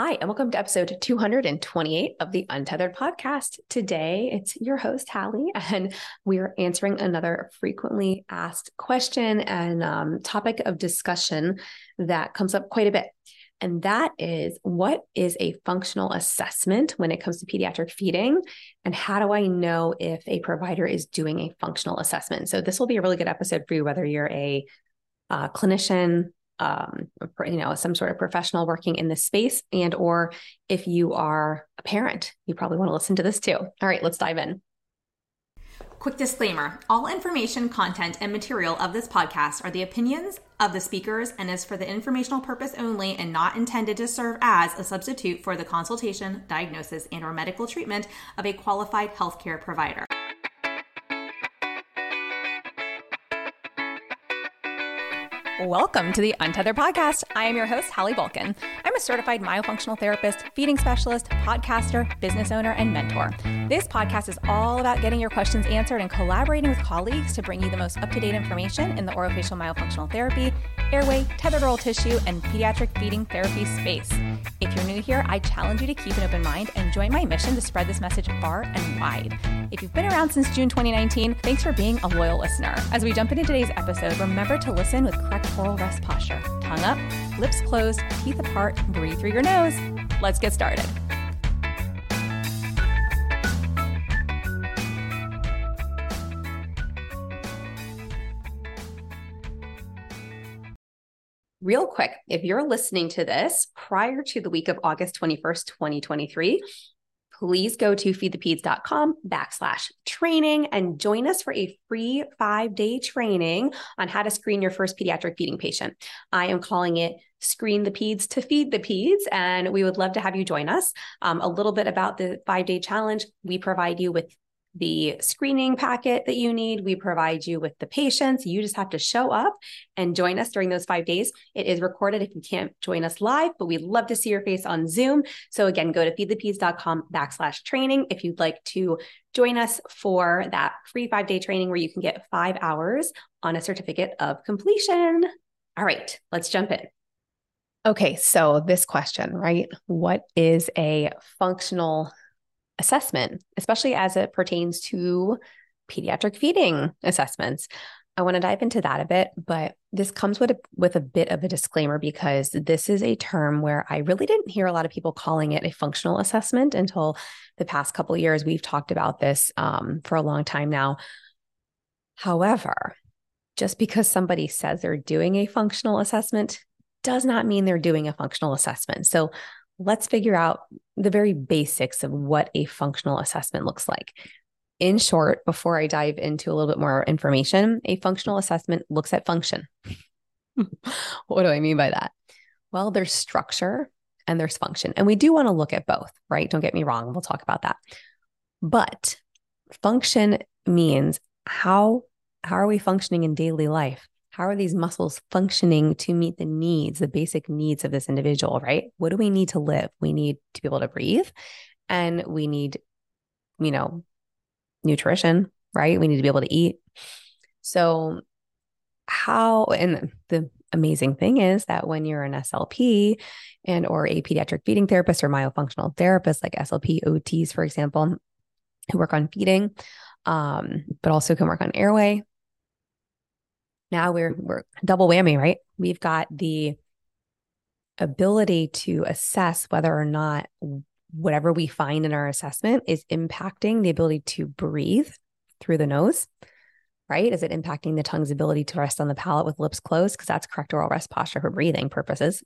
Hi, and welcome to episode 228 of the Untethered podcast. Today, it's your host, Hallie, and we are answering another frequently asked question and um, topic of discussion that comes up quite a bit. And that is what is a functional assessment when it comes to pediatric feeding? And how do I know if a provider is doing a functional assessment? So, this will be a really good episode for you, whether you're a uh, clinician, um, you know, some sort of professional working in this space, and or if you are a parent, you probably want to listen to this too. All right, let's dive in. Quick disclaimer all information, content, and material of this podcast are the opinions of the speakers and is for the informational purpose only and not intended to serve as a substitute for the consultation, diagnosis, and or medical treatment of a qualified healthcare provider. Welcome to the Untethered Podcast. I am your host, Hallie Bulkin. I'm a certified myofunctional therapist, feeding specialist, podcaster, business owner, and mentor. This podcast is all about getting your questions answered and collaborating with colleagues to bring you the most up to date information in the orofacial myofunctional therapy, airway, tethered oral tissue, and pediatric feeding therapy space. If you're new here, I challenge you to keep an open mind and join my mission to spread this message far and wide. If you've been around since June 2019, thanks for being a loyal listener. As we jump into today's episode, remember to listen with correct oral rest posture. Tongue up, lips closed, teeth apart, breathe through your nose. Let's get started. Real quick, if you're listening to this prior to the week of August 21st, 2023, please go to feedthepeds.com backslash training and join us for a free five day training on how to screen your first pediatric feeding patient. I am calling it Screen the Peds to Feed the Peds, and we would love to have you join us. Um, a little bit about the five day challenge we provide you with the screening packet that you need. We provide you with the patients. You just have to show up and join us during those five days. It is recorded if you can't join us live, but we'd love to see your face on Zoom. So again, go to feedthepeds.com backslash training if you'd like to join us for that free five day training where you can get five hours on a certificate of completion. All right, let's jump in. Okay, so this question, right? What is a functional assessment, especially as it pertains to pediatric feeding assessments. I want to dive into that a bit, but this comes with a, with a bit of a disclaimer because this is a term where I really didn't hear a lot of people calling it a functional assessment until the past couple years. We've talked about this um, for a long time now. However, just because somebody says they're doing a functional assessment does not mean they're doing a functional assessment. So let's figure out the very basics of what a functional assessment looks like. In short, before I dive into a little bit more information, a functional assessment looks at function. what do I mean by that? Well, there's structure and there's function. And we do want to look at both, right? Don't get me wrong. We'll talk about that. But function means how how are we functioning in daily life? How are these muscles functioning to meet the needs, the basic needs of this individual, right? What do we need to live? We need to be able to breathe and we need, you know, nutrition, right? We need to be able to eat. So, how, and the amazing thing is that when you're an SLP and or a pediatric feeding therapist or myofunctional therapist like SLP OTs, for example, who work on feeding, um, but also can work on airway, now we're mm-hmm. we're double whammy, right? We've got the ability to assess whether or not whatever we find in our assessment is impacting the ability to breathe through the nose, right? Is it impacting the tongue's ability to rest on the palate with lips closed? Because that's correct oral rest posture for breathing purposes.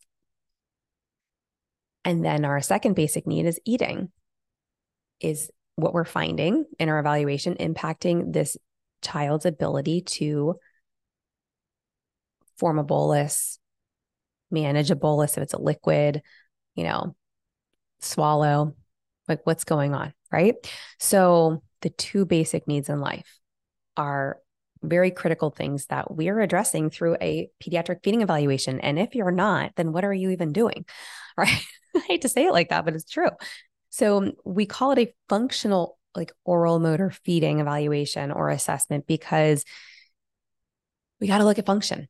And then our second basic need is eating. Is what we're finding in our evaluation impacting this child's ability to form a bolus, manage a bolus if it's a liquid, you know, swallow, like what's going on, right? So the two basic needs in life are very critical things that we're addressing through a pediatric feeding evaluation. And if you're not, then what are you even doing? Right? I hate to say it like that, but it's true. So we call it a functional, like oral motor feeding evaluation or assessment because we got to look at function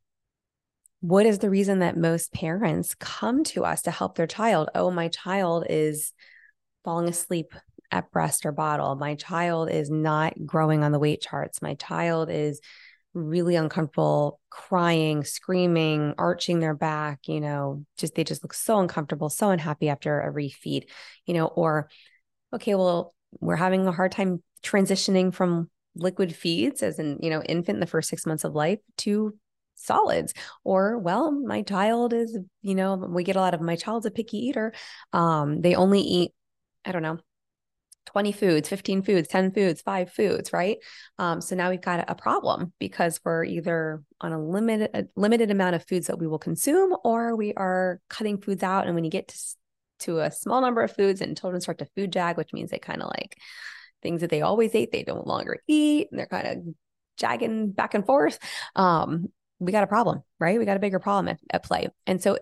what is the reason that most parents come to us to help their child? Oh, my child is falling asleep at breast or bottle. My child is not growing on the weight charts. My child is really uncomfortable crying, screaming, arching their back, you know, just they just look so uncomfortable, so unhappy after a refeed, you know, or okay, well, we're having a hard time transitioning from liquid feeds as an, you know, infant in the first 6 months of life to solids or well my child is you know we get a lot of my child's a picky eater um they only eat i don't know 20 foods 15 foods 10 foods 5 foods right? Um so now we've got a problem because we're either on a limited a limited amount of foods that we will consume or we are cutting foods out and when you get to to a small number of foods and children start to food jag which means they kind of like things that they always ate they don't longer eat and they're kind of jagging back and forth um we got a problem, right? We got a bigger problem at, at play. And so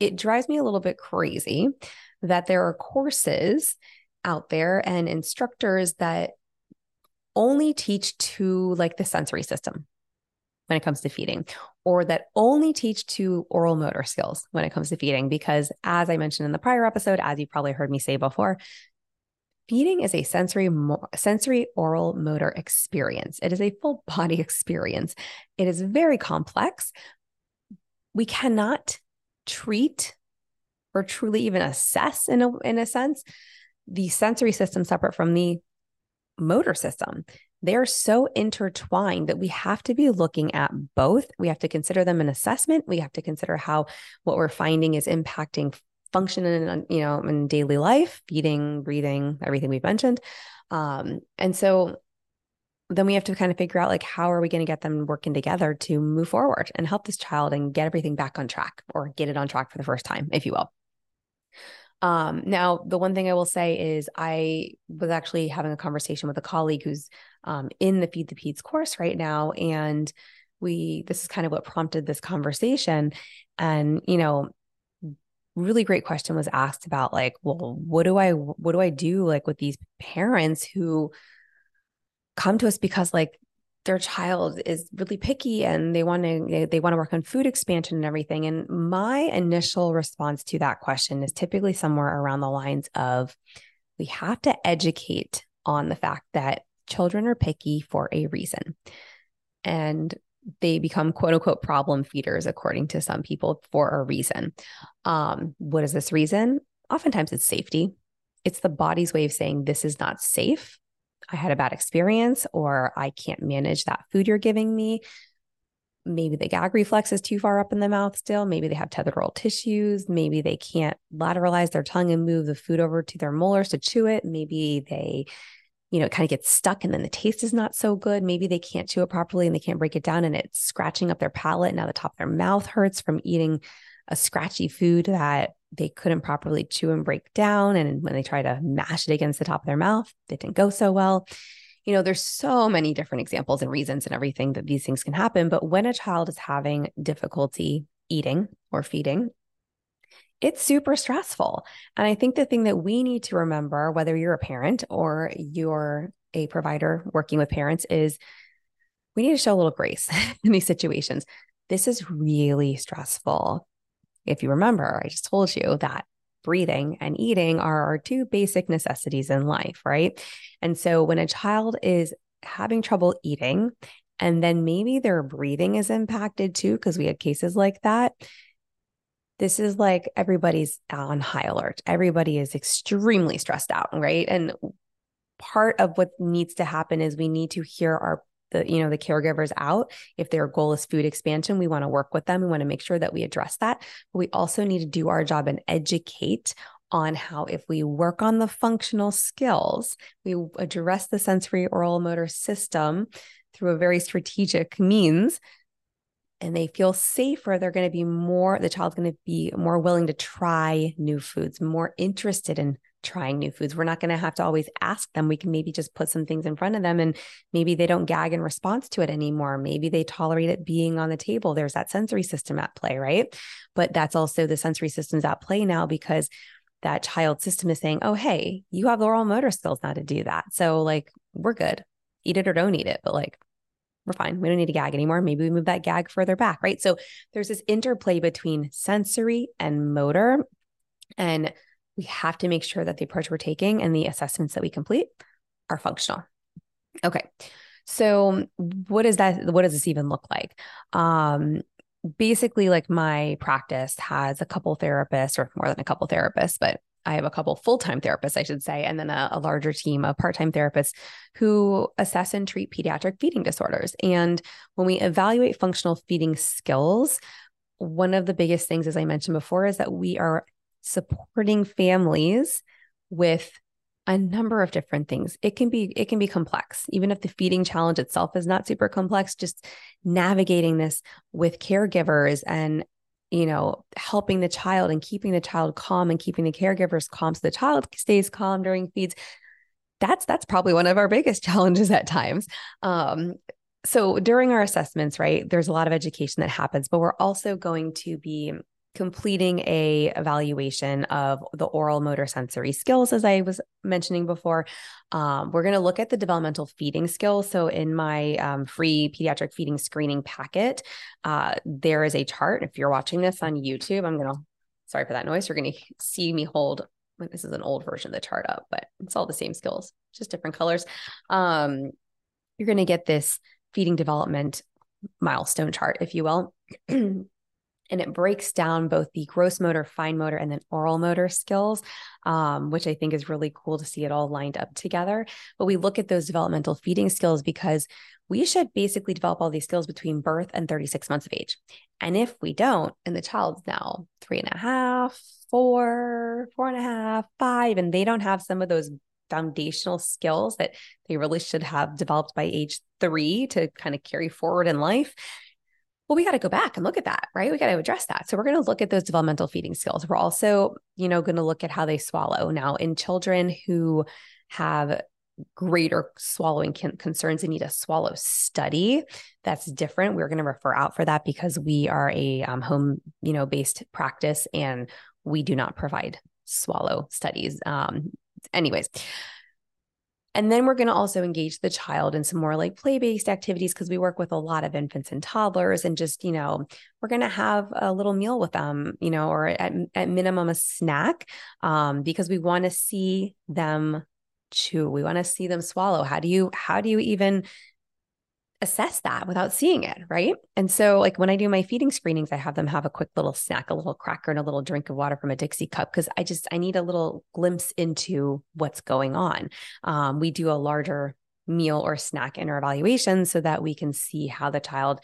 it drives me a little bit crazy that there are courses out there and instructors that only teach to like the sensory system when it comes to feeding, or that only teach to oral motor skills when it comes to feeding. Because as I mentioned in the prior episode, as you probably heard me say before, Feeding is a sensory sensory oral motor experience. It is a full body experience. It is very complex. We cannot treat or truly even assess in a in a sense the sensory system separate from the motor system. They're so intertwined that we have to be looking at both. We have to consider them an assessment. We have to consider how what we're finding is impacting function in you know in daily life feeding breathing everything we've mentioned. Um, and so then we have to kind of figure out like how are we going to get them working together to move forward and help this child and get everything back on track or get it on track for the first time if you will. Um, now the one thing i will say is i was actually having a conversation with a colleague who's um, in the feed the peds course right now and we this is kind of what prompted this conversation. And you know really great question was asked about like well what do i what do i do like with these parents who come to us because like their child is really picky and they want to they, want to work on food expansion and everything? And my initial response to that question is typically somewhere around the lines of we have to educate on the fact that children are picky for a reason. And they become quote unquote problem feeders, according to some people, for a reason. Um, what is this reason? Oftentimes it's safety. It's the body's way of saying, this is not safe. I had a bad experience, or I can't manage that food you're giving me. Maybe the gag reflex is too far up in the mouth still. Maybe they have tethered oral tissues. Maybe they can't lateralize their tongue and move the food over to their molars to chew it. Maybe they you know, it kind of gets stuck and then the taste is not so good. Maybe they can't chew it properly and they can't break it down and it's scratching up their palate. And now the top of their mouth hurts from eating a scratchy food that they couldn't properly chew and break down. And when they try to mash it against the top of their mouth, it didn't go so well. You know, there's so many different examples and reasons and everything that these things can happen. But when a child is having difficulty eating or feeding, it's super stressful. And I think the thing that we need to remember, whether you're a parent or you're a provider working with parents, is we need to show a little grace in these situations. This is really stressful. If you remember, I just told you that breathing and eating are our two basic necessities in life, right? And so when a child is having trouble eating, and then maybe their breathing is impacted too, because we had cases like that, this is like everybody's on high alert. Everybody is extremely stressed out, right? And part of what needs to happen is we need to hear our the you know the caregivers out if their goal is food expansion we want to work with them we want to make sure that we address that but we also need to do our job and educate on how if we work on the functional skills we address the sensory oral motor system through a very strategic means and they feel safer, they're going to be more, the child's going to be more willing to try new foods, more interested in trying new foods. We're not going to have to always ask them. We can maybe just put some things in front of them and maybe they don't gag in response to it anymore. Maybe they tolerate it being on the table. There's that sensory system at play, right? But that's also the sensory systems at play now because that child system is saying, oh, hey, you have the oral motor skills now to do that. So, like, we're good. Eat it or don't eat it. But, like, we're fine. We don't need to gag anymore. Maybe we move that gag further back, right? So there's this interplay between sensory and motor. And we have to make sure that the approach we're taking and the assessments that we complete are functional. Okay. So what is that? What does this even look like? Um, basically like my practice has a couple therapists or more than a couple therapists, but I have a couple full time therapists, I should say, and then a, a larger team of part time therapists who assess and treat pediatric feeding disorders. And when we evaluate functional feeding skills, one of the biggest things, as I mentioned before, is that we are supporting families with a number of different things. It can be it can be complex. Even if the feeding challenge itself is not super complex, just navigating this with caregivers and you know, helping the child and keeping the child calm and keeping the caregivers calm so the child stays calm during feeds. That's that's probably one of our biggest challenges at times. Um, so during our assessments, right, there's a lot of education that happens, but we're also going to be completing a evaluation of the oral motor sensory skills as i was mentioning before. Um, we're going to look at the developmental feeding skills so in my um, free pediatric feeding screening packet uh, there is a chart. If you're watching this on youtube i'm going to sorry for that noise you're going to see me hold this is an old version of the chart up but it's all the same skills just different colors. Um, you're going to get this feeding development milestone chart if you will and it breaks down both the gross motor, fine motor, and then oral motor skills, um, which I think is really cool to see it all lined up together. But we look at those developmental feeding skills because we should basically develop all these skills between birth and 36 months of age. And if we don't, and the child's now three and a half, four, four and a half, five, and they don't have some of those foundational skills that they really should have developed by age three to kind of carry forward in life, well, we got to go back and look at that, right? We got to address that. So we're going to look at those developmental feeding skills. We're also, you know, going to look at how they swallow. Now, in children who have greater swallowing concerns and need a swallow study that's different we're going to refer out for that because we are a um, home you know based practice and we do not provide swallow studies um anyways and then we're going to also engage the child in some more like play based activities because we work with a lot of infants and toddlers. And just, you know, we're going to have a little meal with them, you know, or at, at minimum a snack um, because we want to see them chew. We want to see them swallow. How do you, how do you even assess that without seeing it, right? And so, like when I do my feeding screenings, I have them have a quick little snack, a little cracker, and a little drink of water from a Dixie cup because I just I need a little glimpse into what's going on. Um, we do a larger meal or snack in our evaluation so that we can see how the child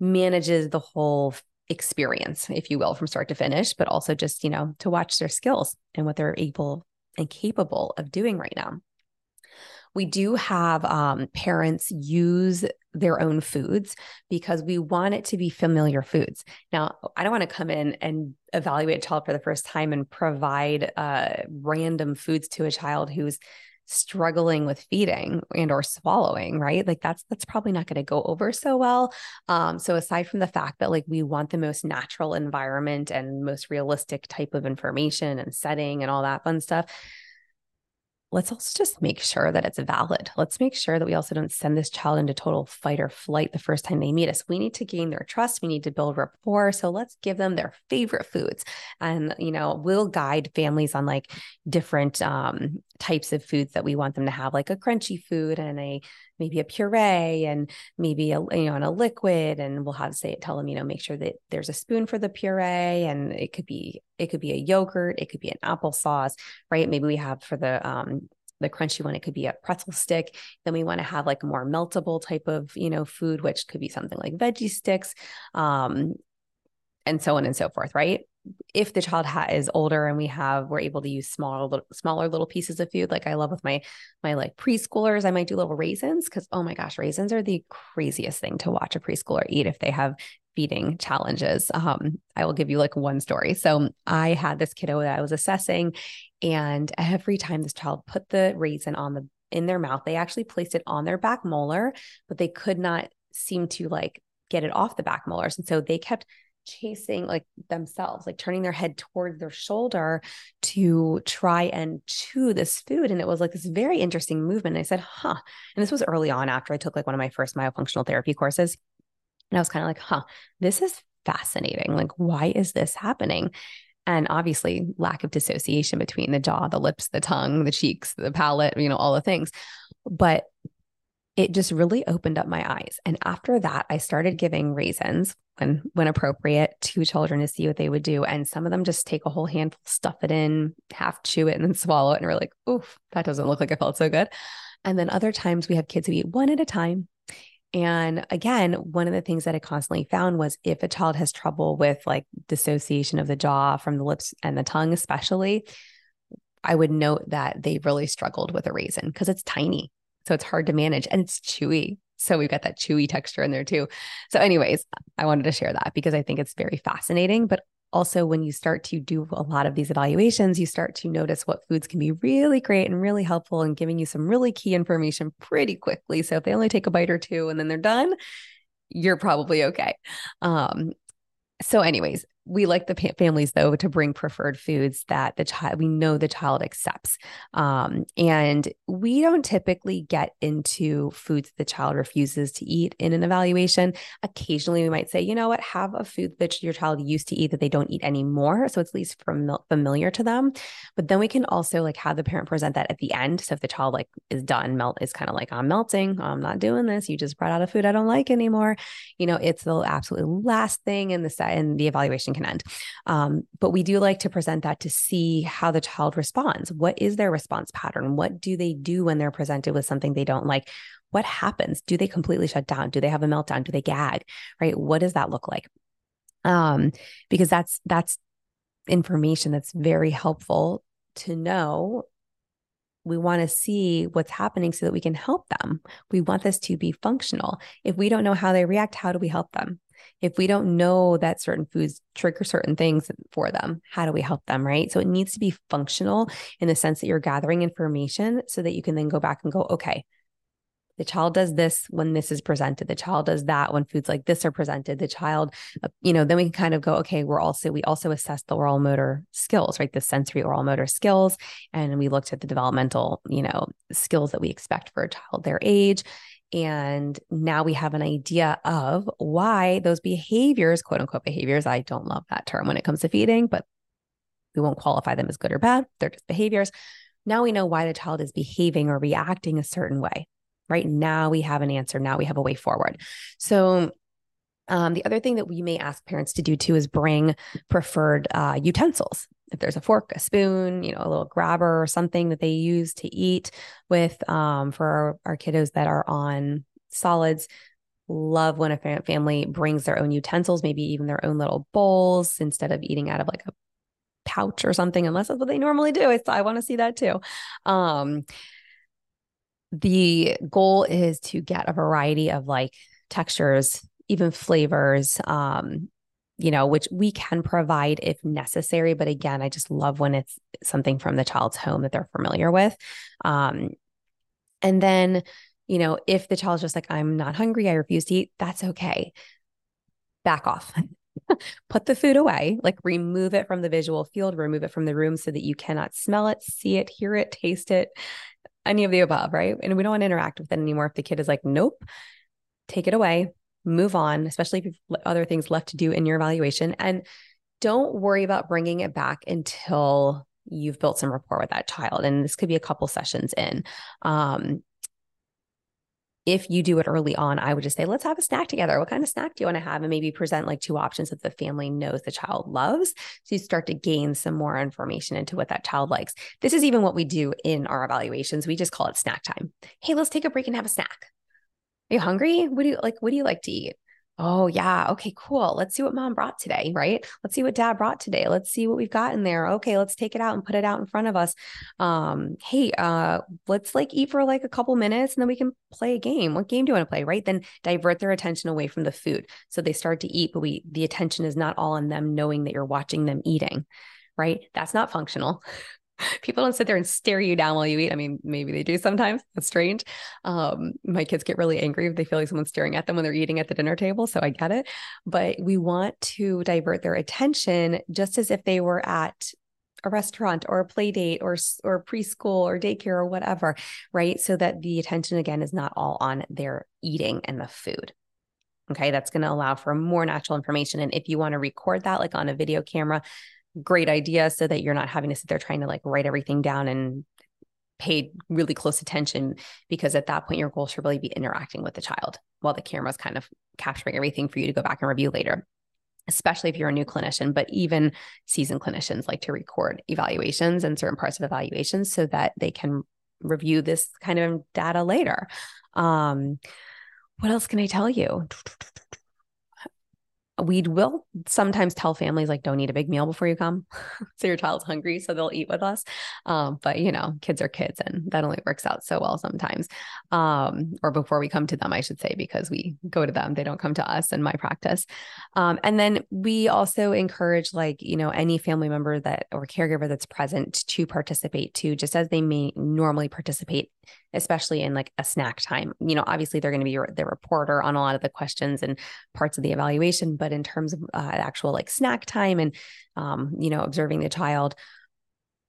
manages the whole experience, if you will, from start to finish, but also just you know to watch their skills and what they're able and capable of doing right now we do have um, parents use their own foods because we want it to be familiar foods. Now, I don't want to come in and evaluate a child for the first time and provide uh, random foods to a child who's struggling with feeding and or swallowing right like that's that's probably not going to go over so well um so aside from the fact that like we want the most natural environment and most realistic type of information and setting and all that fun stuff let's also just make sure that it's valid. Let's make sure that we also don't send this child into total fight or flight the first time they meet us. We need to gain their trust. We need to build rapport. So let's give them their favorite foods. And, you know, we'll guide families on like different um, types of foods that we want them to have, like a crunchy food and a maybe a puree and maybe a you know and a liquid and we'll have to say tell them you know make sure that there's a spoon for the puree and it could be it could be a yogurt it could be an applesauce right? Maybe we have for the um the crunchy one it could be a pretzel stick. Then we want to have like a more meltable type of you know food which could be something like veggie sticks. Um and so on and so forth right? If the child ha- is older and we have we're able to use smaller little, smaller little pieces of food like i love with my my like preschoolers i might do little raisins because oh my gosh raisins are the craziest thing to watch a preschooler eat if they have feeding challenges. Um i will give you like one story. So i had this kiddo that i was assessing and every time this child put the raisin on the in their mouth they actually placed it on their back molar but they could not seem to like get it off the back molars and so they kept chasing like themselves, like turning their head towards their shoulder to try and chew this food. And it was like this very interesting movement. And I said, huh. And this was early on after I took like one of my first myofunctional therapy courses. And I was kind of like, huh, this is fascinating. Like, why is this happening? And obviously, lack of dissociation between the jaw, the lips, the tongue, the cheeks, the palate, you know, all the things. But it just really opened up my eyes. And after that, I started giving raisins when when appropriate to children to see what they would do. And some of them just take a whole handful, stuff it in, half chew it, and then swallow it. And we're like, oof, that doesn't look like it felt so good. And then other times we have kids who eat one at a time. And again, one of the things that I constantly found was if a child has trouble with like dissociation of the jaw from the lips and the tongue, especially, I would note that they really struggled with a raisin because it's tiny. So it's hard to manage and it's chewy. So we've got that chewy texture in there too. So, anyways, I wanted to share that because I think it's very fascinating. But also, when you start to do a lot of these evaluations, you start to notice what foods can be really great and really helpful and giving you some really key information pretty quickly. So, if they only take a bite or two and then they're done, you're probably okay. Um, so, anyways, we like the families though to bring preferred foods that the child we know the child accepts um, and we don't typically get into foods the child refuses to eat in an evaluation. Occasionally we might say you know what? Have a food that your child used to eat that they don't eat anymore so it's at least familiar to them. But then we can also like have the parent present that at the end. So if the child like is done melt is kind of like i'm melting. I'm not doing this. You just brought out a food i don't like anymore. You know it's the absolute last thing in the set in the evaluation can end. Um, but we do like to present that to see how the child responds. What is their response pattern? What do they do when they're presented with something they don't like? What happens? Do they completely shut down? Do they have a meltdown? Do they gag? Right? What does that look like? Um, because that's that's information that's very helpful to know we want to see what's happening so that we can help them. We want this to be functional. If we don't know how they react, how do we help them? If we don't know that certain foods trigger certain things for them, how do we help them? Right. So it needs to be functional in the sense that you're gathering information so that you can then go back and go, okay, the child does this when this is presented the child does that when foods like this are presented the child uh, you know then we can kind of go okay we're also we also assess the oral motor skills right the sensory oral motor skills and we looked at the developmental you know skills that we expect for a child their age and now we have an idea of why those behaviors, quote unquote behaviors, I don't love that term when it comes to feeding, but we won't qualify them as good or bad. They're just behaviors. Now we know why the child is behaving or reacting a certain way, right? Now we have an answer. Now we have a way forward. So, um, the other thing that we may ask parents to do too is bring preferred uh, utensils if there's a fork, a spoon, you know, a little grabber or something that they use to eat with um, for our, our kiddos that are on solids. Love when a fam- family brings their own utensils, maybe even their own little bowls instead of eating out of like a pouch or something, unless that's what they normally do. I, I want to see that too. Um, the goal is to get a variety of like textures, even flavors, um, you know, which we can provide if necessary. But again, I just love when it's something from the child's home that they're familiar with. Um, and then, you know, if the child's just like, I'm not hungry, I refuse to eat, that's okay. Back off. Put the food away, like remove it from the visual field, remove it from the room so that you cannot smell it, see it, hear it, taste it, any of the above, right? And we don't want to interact with it anymore. If the kid is like, nope, take it away, move on, especially if you've other things left to do in your evaluation. And don't worry about bringing it back until you've built some rapport with that child. And this could be a couple sessions in. Um, if you do it early on, I would just say, let's have a snack together. What kind of snack do you want to have? And maybe present like two options that the family knows the child loves. So you start to gain some more information into what that child likes. This is even what we do in our evaluations. We just call it snack time. Hey, let's take a break and have a snack. Are you hungry? What do you like? What do you like to eat? Oh, yeah. Okay, cool. Let's see what mom brought today, right? Let's see what dad brought today. Let's see what we've got in there. Okay, let's take it out and put it out in front of us. Um, hey, uh, let's like eat for like a couple minutes and then we can play a game. What game do you want to play? Right. Then divert their attention away from the food. So they start to eat, but we the attention is not all on them knowing that you're watching them eating. Right. That's not functional people don't sit there and stare you down while you eat. I mean, maybe they do sometimes. That's strange. Um, my kids get really angry if they feel like someone's staring at them when they're eating at the dinner table. So I get it. But we want to divert their attention just as if they were at a restaurant or a play date or or preschool or daycare or whatever, right? So that the attention again is not all on their eating and the food. Okay, that's going to allow for more natural information. And if you want to record that, like on a video camera, great idea so that you're not having to sit there trying to like write everything down and pay really close attention because at that point your goal should really be interacting with the child while the camera's kind of capturing everything for you to go back and review later especially if you're a new clinician but even seasoned clinicians like to record evaluations and certain parts of evaluations so that they can review this kind of data later. Um, what else can i tell you we will sometimes tell families like don't eat a big meal before you come. So your child's hungry so they'll eat with us. Um, but you know kids are kids and that only works out so well sometimes. Um, or before we come to them i should say because we go to them they don't come to us in my practice. Um, and then we also encourage like you know any family member that or caregiver that's present to participate too just as they may normally participate especially in like a snack time. You know, obviously they're going to be the reporter on a lot of the questions and parts of the evaluation, but in terms of uh, actual like snack time and, um, you know, observing the child,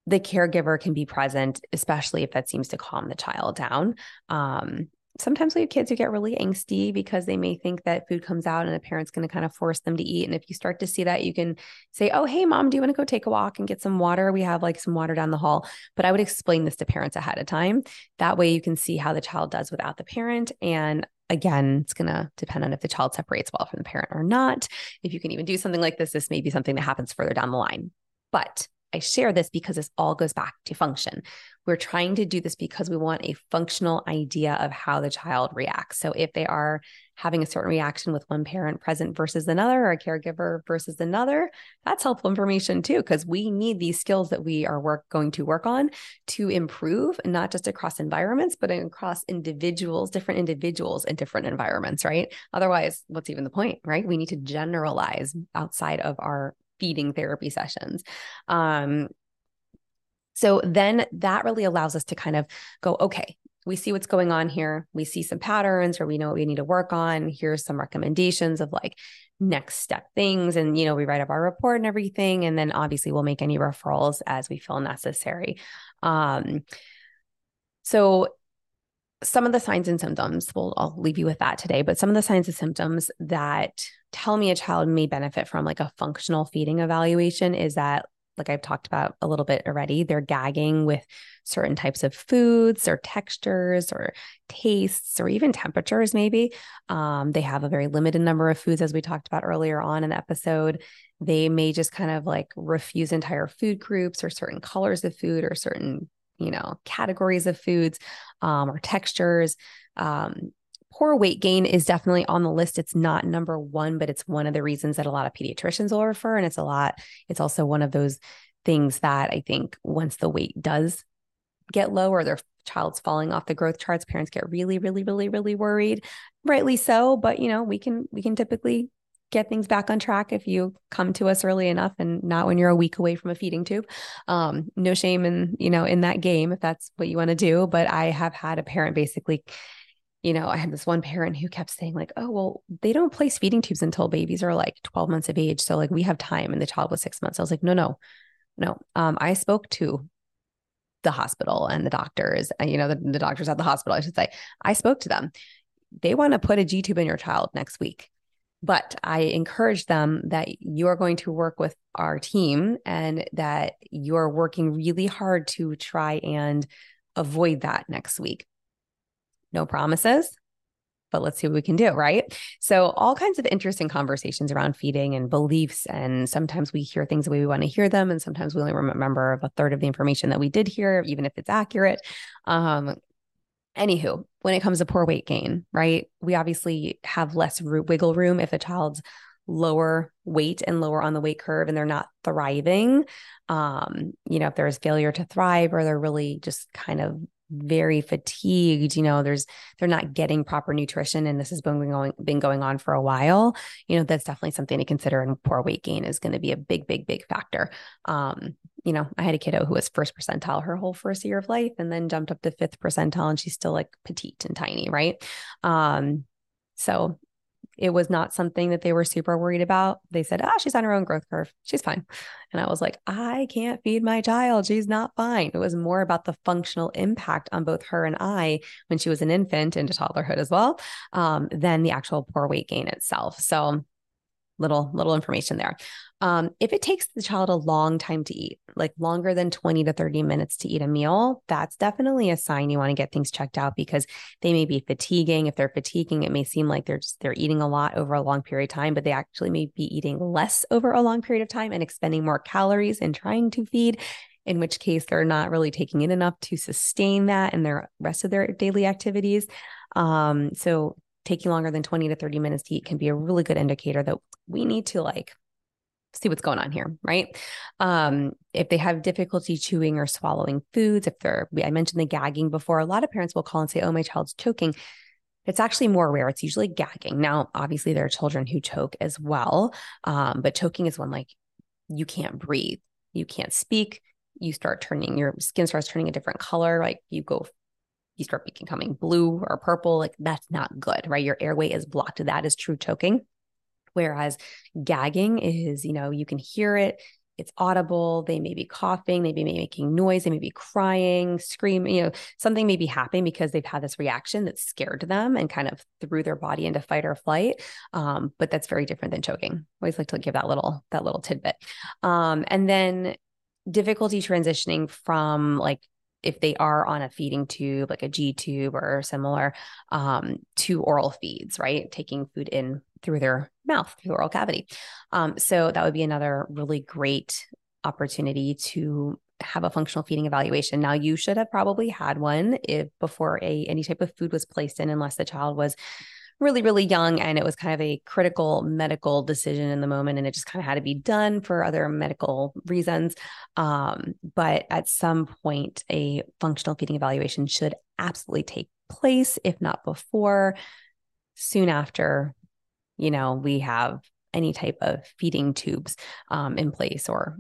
the caregiver can be present, especially if that seems to calm the child down. Um, sometimes we have kids who get really angsty because they may think that food comes out and a parent's going to kind of force them to eat. And if you start to see that, you can say, Oh, hey, mom, do you want to go take a walk and get some water? We have like some water down the hall. But I would explain this to parents ahead of time. That way you can see how the child does without the parent. And again, it's going to depend on if the child separates well from the parent or not. If you can even do something like this, this may be something that happens further down the line. But I share this because this all goes back to function. We're trying to do this because we want a functional idea of how the child reacts. So if they are having a certain reaction with one parent present versus another or a caregiver versus another, that's helpful information too, because we need these skills that we are work going to work on to improve, not just across environments, but across individuals, different individuals in different environments, right? Otherwise, what's even the point, right? We need to generalize outside of our feeding therapy sessions. Um, so then that really allows us to kind of go, okay, we see what's going on here. We see some patterns or we know what we need to work on. Here's some recommendations of like next step things. And, you know, we write up our report and everything. And then obviously we'll make any referrals as we feel necessary. Um, so some of the signs and symptoms, well, I'll leave you with that today, but some of the signs and symptoms that tell me a child may benefit from like a functional feeding evaluation is that, like I've talked about a little bit already, they're gagging with certain types of foods or textures or tastes or even temperatures, maybe. Um, they have a very limited number of foods, as we talked about earlier on in the episode. They may just kind of like refuse entire food groups or certain colors of food or certain you know categories of foods um, or textures um, poor weight gain is definitely on the list it's not number one but it's one of the reasons that a lot of pediatricians will refer and it's a lot it's also one of those things that i think once the weight does get low or their child's falling off the growth charts parents get really really really really worried rightly so but you know we can we can typically get things back on track if you come to us early enough and not when you're a week away from a feeding tube. Um, no shame in, you know, in that game if that's what you want to do. But I have had a parent basically, you know, I had this one parent who kept saying, like, oh, well, they don't place feeding tubes until babies are like 12 months of age. So like we have time and the child was six months. I was like, no, no, no. Um, I spoke to the hospital and the doctors, and you know, the, the doctors at the hospital, I should say. I spoke to them. They want to put a G tube in your child next week but I encourage them that you're going to work with our team and that you're working really hard to try and avoid that next week. No promises, but let's see what we can do, right? So, all kinds of interesting conversations around feeding and beliefs. And sometimes we hear things the way we want to hear them. And sometimes we only remember a third of the information that we did hear, even if it's accurate. Um, Anywho, when it comes to poor weight gain, right? We obviously have less wiggle room if a child's lower weight and lower on the weight curve and they're not thriving. Um, you know, if there's failure to thrive or they're really just kind of very fatigued, you know, there's they're not getting proper nutrition and this has been going been going on for a while, you know, that's definitely something to consider and poor weight gain is going to be a big, big, big factor. Um, you know, I had a kiddo who was first percentile her whole first year of life and then jumped up to fifth percentile and she's still like petite and tiny, right? Um, so it was not something that they were super worried about. They said, ah, she's on her own growth curve. She's fine. And I was like, I can't feed my child. She's not fine. It was more about the functional impact on both her and I when she was an infant into toddlerhood as well, um, than the actual poor weight gain itself. So little little information there. Um, if it takes the child a long time to eat, like longer than 20 to 30 minutes to eat a meal, that's definitely a sign you want to get things checked out because they may be fatiguing. If they're fatiguing, it may seem like they're just they're eating a lot over a long period of time, but they actually may be eating less over a long period of time and expending more calories and trying to feed in which case they're not really taking in enough to sustain that in their rest of their daily activities. Um, so taking longer than 20 to 30 minutes to eat can be a really good indicator that we need to like see what's going on here, right? Um, if they have difficulty chewing or swallowing foods, if they're, I mentioned the gagging before, a lot of parents will call and say, oh, my child's choking. It's actually more rare. It's usually gagging. Now, obviously, there are children who choke as well, um, but choking is when like you can't breathe, you can't speak, you start turning, your skin starts turning a different color, like you go you start becoming blue or purple, like that's not good, right? Your airway is blocked. That is true choking. Whereas gagging is, you know, you can hear it, it's audible. They may be coughing, they may be making noise, they may be crying, screaming, you know, something may be happening because they've had this reaction that scared them and kind of threw their body into fight or flight. Um, but that's very different than choking. Always like to give that little that little tidbit. Um, and then difficulty transitioning from like if they are on a feeding tube, like a G tube or similar, um, to oral feeds, right? Taking food in through their mouth, through oral cavity. Um, so that would be another really great opportunity to have a functional feeding evaluation. Now you should have probably had one if before a any type of food was placed in, unless the child was really, really young and it was kind of a critical medical decision in the moment and it just kind of had to be done for other medical reasons. Um, but at some point, a functional feeding evaluation should absolutely take place, if not before, soon after, you know, we have any type of feeding tubes um, in place or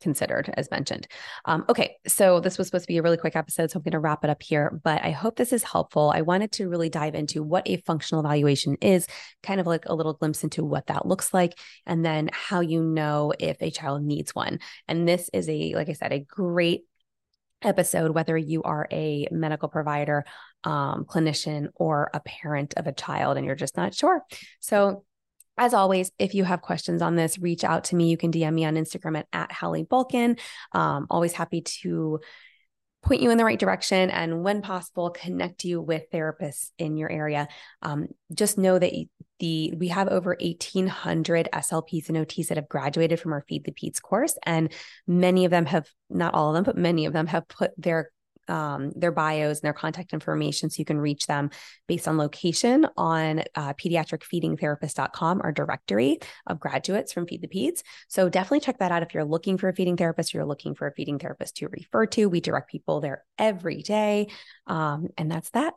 considered, as mentioned. Um, okay, so this was supposed to be a really quick episode, so I'm going to wrap it up here. But I hope this is helpful. I wanted to really dive into what a functional evaluation is, kind of like a little glimpse into what that looks like, and then how you know if a child needs one. And this is a, like I said, a great episode, whether you are a medical provider, um, clinician, or a parent of a child and you're just not sure. So as always, if you have questions on this, reach out to me. You can DM me on Instagram at, at Hallie Bulkin. Um, always happy to point you in the right direction and when possible connect you with therapists in your area um, just know that the we have over 1800 slps and ots that have graduated from our feed the peds course and many of them have not all of them but many of them have put their um, their bios and their contact information so you can reach them based on location on uh, pediatricfeedingtherapist.com, our directory of graduates from Feed the Peds. So definitely check that out if you're looking for a feeding therapist, you're looking for a feeding therapist to refer to. We direct people there every day. Um, and that's that.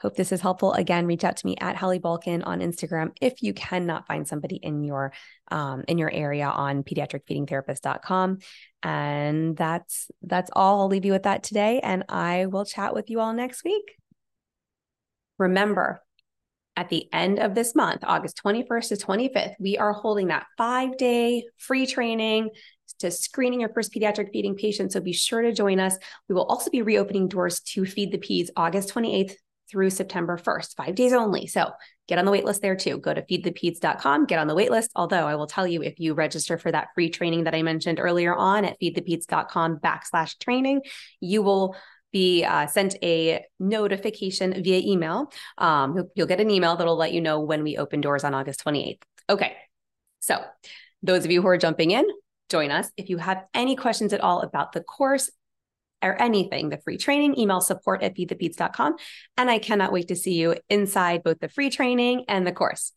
Hope this is helpful. Again, reach out to me at Hallie Bulkin on Instagram if you cannot find somebody in your um, in your area on pediatricfeedingtherapist.com. And that's that's all. I'll leave you with that today, and I will chat with you all next week. Remember, at the end of this month, August 21st to 25th, we are holding that five day free training to screening your first pediatric feeding patient. So be sure to join us. We will also be reopening doors to Feed the Peds August 28th through September 1st, five days only. So get on the waitlist there too. Go to feedthepeds.com, get on the waitlist. Although I will tell you, if you register for that free training that I mentioned earlier on at feedthepeds.com backslash training, you will be uh, sent a notification via email. Um, you'll, you'll get an email that'll let you know when we open doors on August 28th. Okay. So those of you who are jumping in, join us. If you have any questions at all about the course, or anything, the free training, email support at feedthepeds.com. And I cannot wait to see you inside both the free training and the course.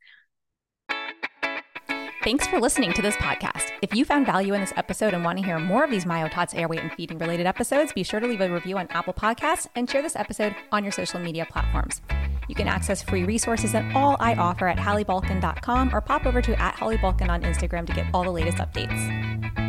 Thanks for listening to this podcast. If you found value in this episode and want to hear more of these MyoTots airway and feeding related episodes, be sure to leave a review on Apple Podcasts and share this episode on your social media platforms. You can access free resources and all I offer at halliebulkin.com or pop over to at halliebulkin on Instagram to get all the latest updates.